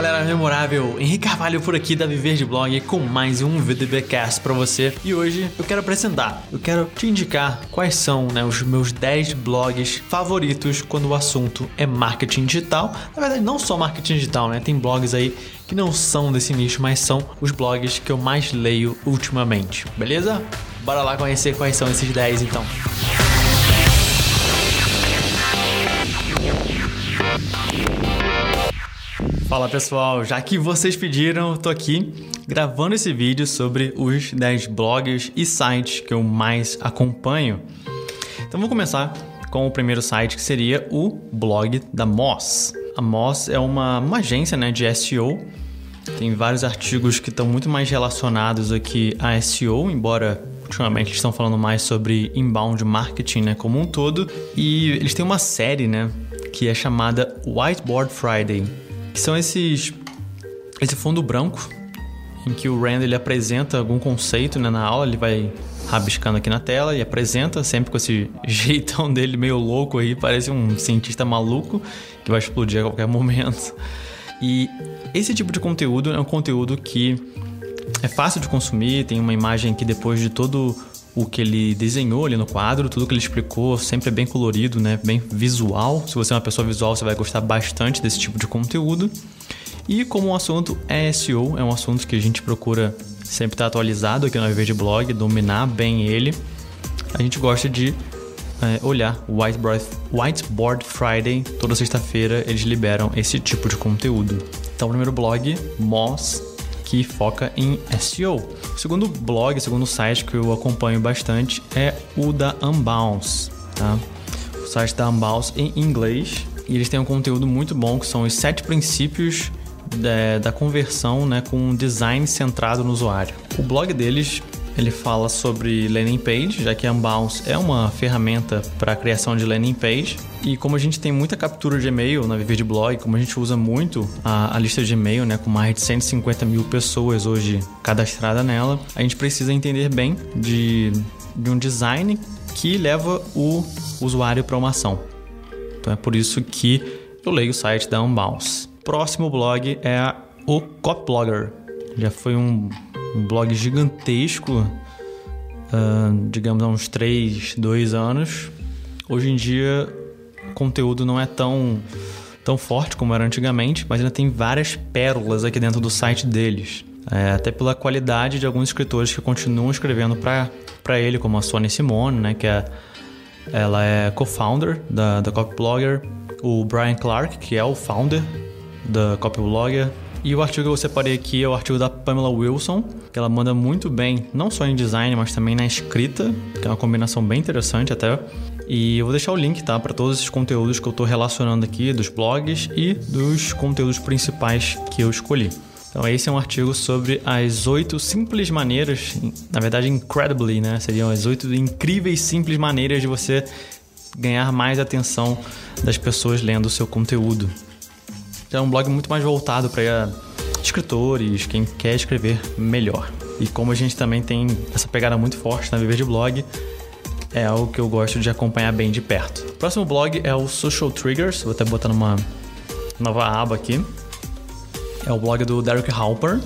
galera memorável, Henrique Carvalho por aqui da Viver de Blog com mais um VDBcast para você. E hoje eu quero apresentar, eu quero te indicar quais são né, os meus 10 blogs favoritos quando o assunto é marketing digital. Na verdade, não só marketing digital, né? Tem blogs aí que não são desse nicho, mas são os blogs que eu mais leio ultimamente, beleza? Bora lá conhecer quais são esses 10 então. Fala pessoal, já que vocês pediram, eu tô aqui gravando esse vídeo sobre os 10 blogs e sites que eu mais acompanho. Então vou começar com o primeiro site que seria o blog da Moz. A Moz é uma, uma agência né, de SEO. Tem vários artigos que estão muito mais relacionados aqui a SEO, embora ultimamente eles estão falando mais sobre inbound marketing né, como um todo. E eles têm uma série né, que é chamada Whiteboard Friday que são esses esse fundo branco em que o Rand ele apresenta algum conceito né, na aula, ele vai rabiscando aqui na tela e apresenta sempre com esse jeitão dele meio louco aí, parece um cientista maluco que vai explodir a qualquer momento. E esse tipo de conteúdo é um conteúdo que é fácil de consumir, tem uma imagem que depois de todo o que ele desenhou ali no quadro, tudo que ele explicou, sempre é bem colorido, né? Bem visual. Se você é uma pessoa visual, você vai gostar bastante desse tipo de conteúdo. E como o assunto é SEO, é um assunto que a gente procura sempre estar atualizado aqui no Viver Blog, dominar bem ele, a gente gosta de é, olhar o Whiteboard, Whiteboard Friday. Toda sexta-feira eles liberam esse tipo de conteúdo. Então, o primeiro blog, Moss, que foca em SEO. O segundo blog, segundo site que eu acompanho bastante é o da Unbounce, tá? O site da Unbounce em inglês e eles têm um conteúdo muito bom que são os sete princípios da, da conversão né, com um design centrado no usuário. O blog deles ele fala sobre landing page, já que Unbounce é uma ferramenta para a criação de landing page. E como a gente tem muita captura de e-mail na Viver de Blog, como a gente usa muito a, a lista de e-mail, né, com mais de 150 mil pessoas hoje cadastradas nela, a gente precisa entender bem de, de um design que leva o usuário para uma ação. Então é por isso que eu leio o site da Unbounce. Próximo blog é o Copblogger. Já foi um um blog gigantesco, uh, digamos há uns 3, 2 anos. Hoje em dia o conteúdo não é tão, tão forte como era antigamente, mas ainda tem várias pérolas aqui dentro do site deles. É, até pela qualidade de alguns escritores que continuam escrevendo para ele, como a Sônia Simone, né, que é, ela é co-founder da, da Copyblogger, o Brian Clark, que é o founder da Copyblogger, e o artigo que eu separei aqui é o artigo da Pamela Wilson, que ela manda muito bem, não só em design, mas também na escrita, que é uma combinação bem interessante até. E eu vou deixar o link, tá, para todos esses conteúdos que eu estou relacionando aqui, dos blogs e dos conteúdos principais que eu escolhi. Então, esse é um artigo sobre as oito simples maneiras, na verdade, incredibly, né? Seriam as oito incríveis simples maneiras de você ganhar mais atenção das pessoas lendo o seu conteúdo é um blog muito mais voltado para escritores, quem quer escrever melhor. E como a gente também tem essa pegada muito forte na Viver de Blog, é algo que eu gosto de acompanhar bem de perto. O próximo blog é o Social Triggers, vou até botar numa nova aba aqui. É o blog do Derek Halper,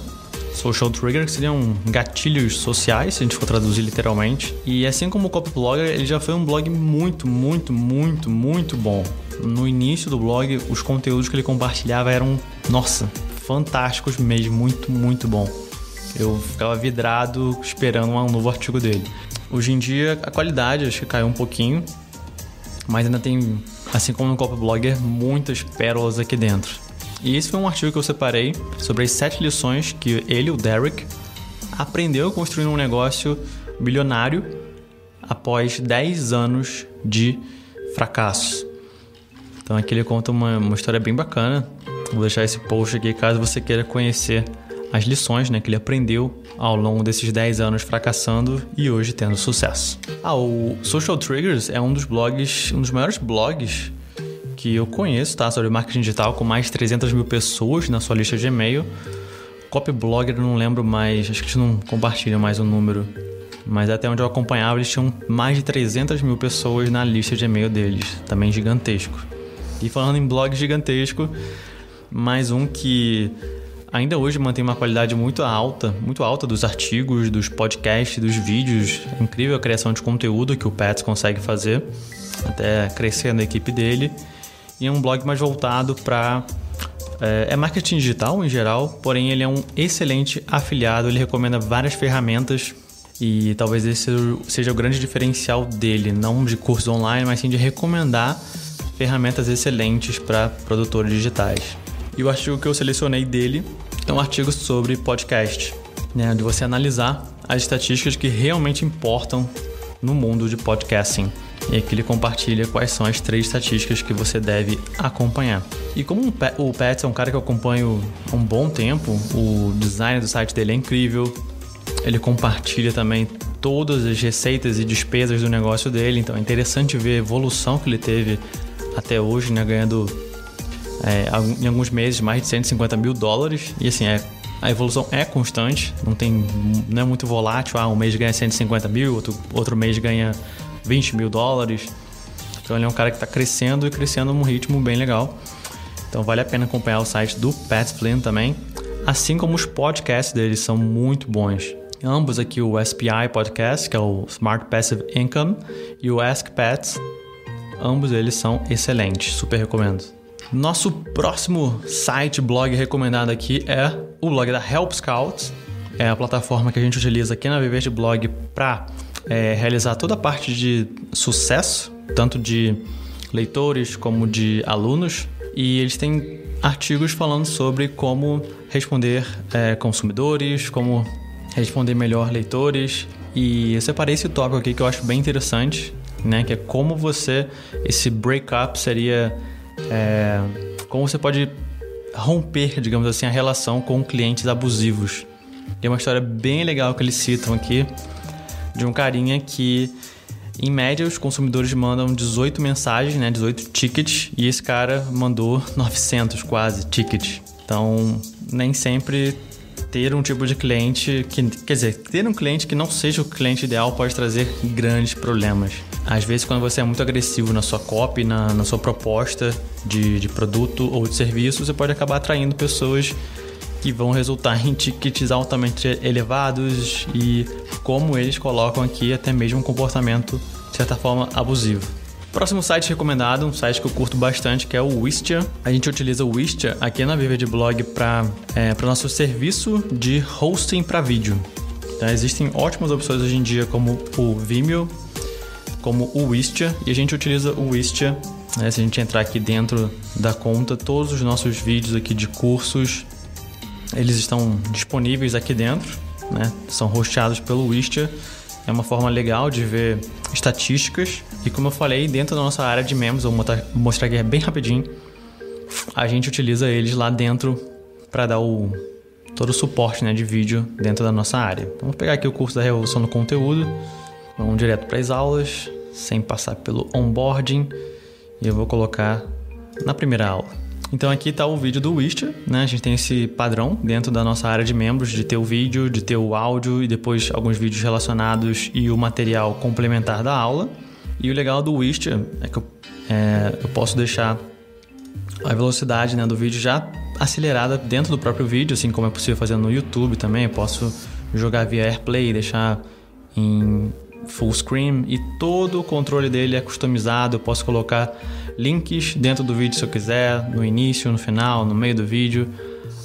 Social Trigger, que seriam gatilhos sociais, se a gente for traduzir literalmente. E assim como o Copy Blogger, ele já foi um blog muito, muito, muito, muito bom no início do blog, os conteúdos que ele compartilhava eram, nossa, fantásticos mesmo, muito, muito bom. Eu ficava vidrado esperando um novo artigo dele. Hoje em dia, a qualidade acho que caiu um pouquinho, mas ainda tem, assim como no Copa Blogger, muitas pérolas aqui dentro. E esse foi um artigo que eu separei sobre as sete lições que ele, o Derek, aprendeu construindo um negócio bilionário após 10 anos de fracassos. Então aqui ele conta uma, uma história bem bacana. Vou deixar esse post aqui caso você queira conhecer as lições né, que ele aprendeu ao longo desses 10 anos fracassando e hoje tendo sucesso. Ah, o Social Triggers é um dos blogs, um dos maiores blogs que eu conheço, tá? Sobre marketing digital, com mais de 300 mil pessoas na sua lista de e-mail. Copyblogger, não lembro mais, acho que eles não compartilham mais o número. Mas até onde eu acompanhava, eles tinham mais de 300 mil pessoas na lista de e-mail deles, também gigantesco. E falando em blog gigantesco, mais um que ainda hoje mantém uma qualidade muito alta, muito alta dos artigos, dos podcasts, dos vídeos. Incrível a criação de conteúdo que o Pets consegue fazer, até crescendo a equipe dele. E é um blog mais voltado para é, é marketing digital em geral, porém ele é um excelente afiliado. Ele recomenda várias ferramentas e talvez esse seja o grande diferencial dele, não de cursos online, mas sim de recomendar ferramentas excelentes para produtores digitais. E o artigo que eu selecionei dele é um artigo sobre podcast, né, de você analisar as estatísticas que realmente importam no mundo de podcasting. E aqui ele compartilha quais são as três estatísticas que você deve acompanhar. E como o Pets é um cara que eu acompanho há um bom tempo, o design do site dele é incrível, ele compartilha também todas as receitas e despesas do negócio dele, então é interessante ver a evolução que ele teve até hoje, né, ganhando é, em alguns meses mais de 150 mil dólares. E assim, é, a evolução é constante, não, tem, não é muito volátil. Ah, um mês ganha 150 mil, outro, outro mês ganha 20 mil dólares. Então ele é um cara que está crescendo e crescendo num ritmo bem legal. Então vale a pena acompanhar o site do Pat Flynn também. Assim como os podcasts deles são muito bons. Ambos aqui, o SPI Podcast, que é o Smart Passive Income, e o Ask Pets, ambos eles são excelentes, super recomendo. Nosso próximo site, blog recomendado aqui é o blog da Help Scouts. É a plataforma que a gente utiliza aqui na Viver de Blog para é, realizar toda a parte de sucesso, tanto de leitores como de alunos. E eles têm artigos falando sobre como responder é, consumidores, como responder melhor leitores. E eu separei esse tópico aqui que eu acho bem interessante, né? Que é como você, esse breakup seria. É, como você pode romper, digamos assim, a relação com clientes abusivos. Tem uma história bem legal que eles citam aqui de um carinha que, em média, os consumidores mandam 18 mensagens, né, 18 tickets, e esse cara mandou 900 quase tickets. Então, nem sempre ter um tipo de cliente que, quer dizer, ter um cliente que não seja o cliente ideal pode trazer grandes problemas. Às vezes, quando você é muito agressivo na sua copy, na, na sua proposta de, de produto ou de serviço, você pode acabar atraindo pessoas que vão resultar em tickets altamente elevados e, como eles colocam aqui, até mesmo um comportamento, de certa forma, abusivo. Próximo site recomendado, um site que eu curto bastante, que é o Wistia. A gente utiliza o Wistia aqui na Viver de Blog para é, o nosso serviço de hosting para vídeo. Então, existem ótimas opções hoje em dia, como o Vimeo, como o Wistia, e a gente utiliza o Wistia. Né, se a gente entrar aqui dentro da conta, todos os nossos vídeos aqui de cursos, eles estão disponíveis aqui dentro, né? são hosteados pelo Wistia. É uma forma legal de ver estatísticas. E como eu falei, dentro da nossa área de membros, vou mostrar aqui bem rapidinho, a gente utiliza eles lá dentro para dar o, todo o suporte né, de vídeo dentro da nossa área. Então, vou pegar aqui o curso da Revolução do Conteúdo, vamos direto para as aulas, sem passar pelo onboarding, e eu vou colocar na primeira aula. Então aqui está o vídeo do Wistia, né? A gente tem esse padrão dentro da nossa área de membros de ter o vídeo, de ter o áudio e depois alguns vídeos relacionados e o material complementar da aula. E o legal do Wistia é que eu, é, eu posso deixar a velocidade né, do vídeo já acelerada dentro do próprio vídeo, assim como é possível fazer no YouTube também. Eu posso jogar via AirPlay, deixar em full screen e todo o controle dele é customizado. Eu posso colocar links dentro do vídeo se eu quiser, no início, no final, no meio do vídeo.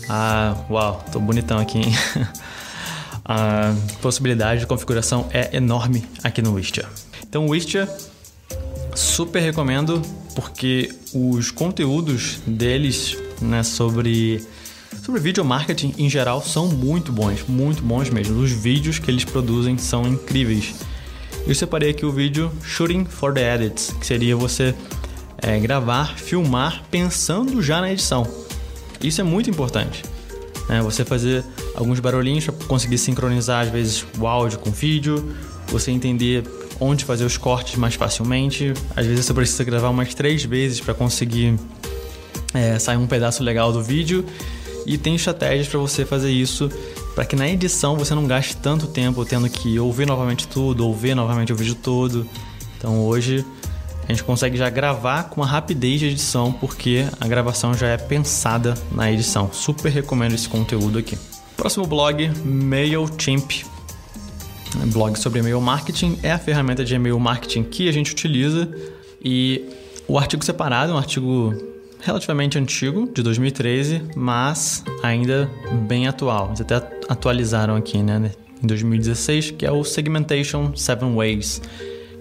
Ah, uau, tô bonitão aqui, hein? A possibilidade de configuração é enorme aqui no Wistia. Então, o Wistia super recomendo porque os conteúdos deles né, sobre sobre video marketing em geral são muito bons, muito bons mesmo. Os vídeos que eles produzem são incríveis. Eu separei aqui o vídeo Shooting for the Edits, que seria você é, gravar, filmar pensando já na edição. Isso é muito importante. Né? Você fazer alguns barulhinhos para conseguir sincronizar às vezes o áudio com o vídeo, você entender onde fazer os cortes mais facilmente. Às vezes você precisa gravar umas três vezes para conseguir é, sair um pedaço legal do vídeo. E tem estratégias para você fazer isso para que na edição você não gaste tanto tempo tendo que ouvir novamente tudo, ou ver novamente o vídeo todo. Então hoje a gente consegue já gravar com uma rapidez de edição, porque a gravação já é pensada na edição. Super recomendo esse conteúdo aqui. Próximo blog, MailChimp. Blog sobre e-mail marketing é a ferramenta de e-mail marketing que a gente utiliza e o artigo separado é um artigo relativamente antigo, de 2013, mas ainda bem atual. Eles até atualizaram aqui, né, em 2016, que é o Segmentation 7 Ways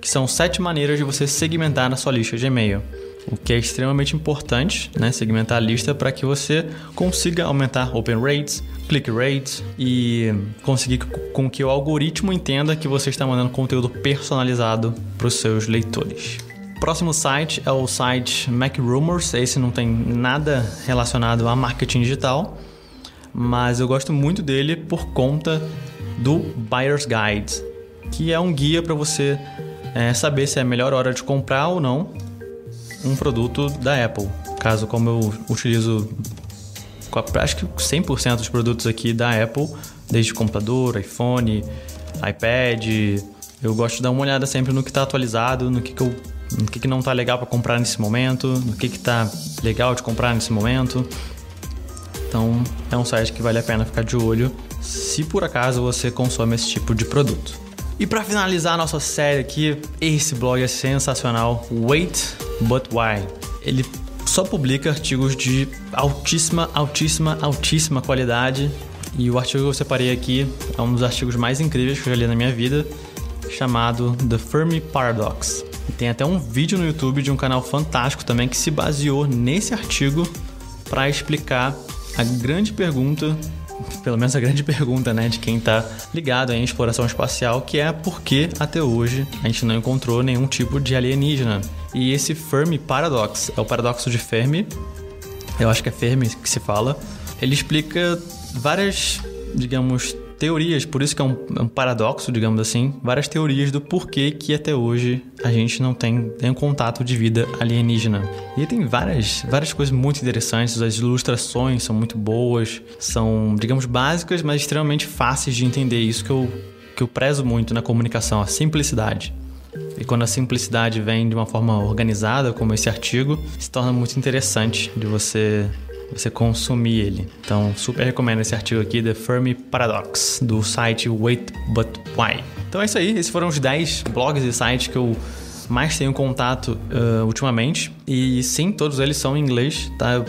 que são sete maneiras de você segmentar a sua lista de e-mail. O que é extremamente importante, né? Segmentar a lista para que você consiga aumentar open rates, click rates e conseguir com que o algoritmo entenda que você está mandando conteúdo personalizado para os seus leitores. Próximo site é o site MacRumors. Esse não tem nada relacionado a marketing digital, mas eu gosto muito dele por conta do Buyer's Guide, que é um guia para você é saber se é a melhor hora de comprar ou não um produto da Apple. Caso como eu utilizo acho que 100% dos produtos aqui da Apple, desde computador, iPhone, iPad, eu gosto de dar uma olhada sempre no que está atualizado, no que, que, eu, no que, que não está legal para comprar nesse momento, no que está legal de comprar nesse momento. Então é um site que vale a pena ficar de olho se por acaso você consome esse tipo de produto. E para finalizar a nossa série aqui, esse blog é sensacional, Wait But Why. Ele só publica artigos de altíssima, altíssima, altíssima qualidade. E o artigo que eu separei aqui é um dos artigos mais incríveis que eu já li na minha vida, chamado The Fermi Paradox. E tem até um vídeo no YouTube de um canal fantástico também que se baseou nesse artigo para explicar a grande pergunta pelo menos a grande pergunta, né, de quem está ligado em exploração espacial, que é por que até hoje a gente não encontrou nenhum tipo de alienígena. E esse Fermi Paradox, é o paradoxo de Fermi, eu acho que é Fermi que se fala, ele explica várias, digamos, teorias, por isso que é um, é um, paradoxo, digamos assim, várias teorias do porquê que até hoje a gente não tem, tem um contato de vida alienígena. E tem várias, várias coisas muito interessantes, as ilustrações são muito boas, são, digamos, básicas, mas extremamente fáceis de entender. Isso que eu, que eu prezo muito na comunicação, a simplicidade. E quando a simplicidade vem de uma forma organizada, como esse artigo, se torna muito interessante de você você consumir ele. Então, super recomendo esse artigo aqui, The Fermi Paradox, do site Wait But Why. Então é isso aí, esses foram os 10 blogs e sites que eu mais tenho contato uh, ultimamente. E sim, todos eles são em inglês, tá? Eu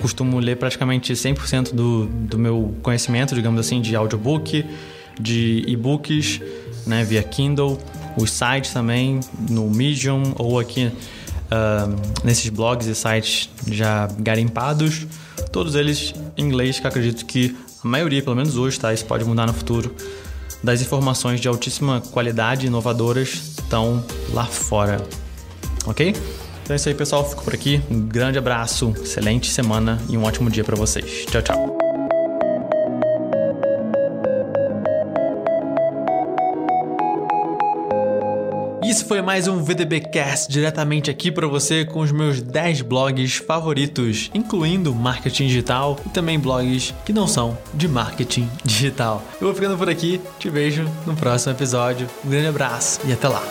costumo ler praticamente 100% do, do meu conhecimento, digamos assim, de audiobook, de e-books, né, via Kindle, os sites também no Medium ou aqui uh, nesses blogs e sites já garimpados, todos eles em inglês, que acredito que a maioria, pelo menos hoje, tá? Isso pode mudar no futuro. Das informações de altíssima qualidade, inovadoras, estão lá fora. Ok? Então é isso aí, pessoal. Fico por aqui. Um grande abraço, excelente semana e um ótimo dia para vocês. Tchau, tchau. Isso foi mais um VDBcast diretamente aqui para você com os meus 10 blogs favoritos, incluindo marketing digital e também blogs que não são de marketing digital. Eu vou ficando por aqui, te vejo no próximo episódio. Um grande abraço e até lá.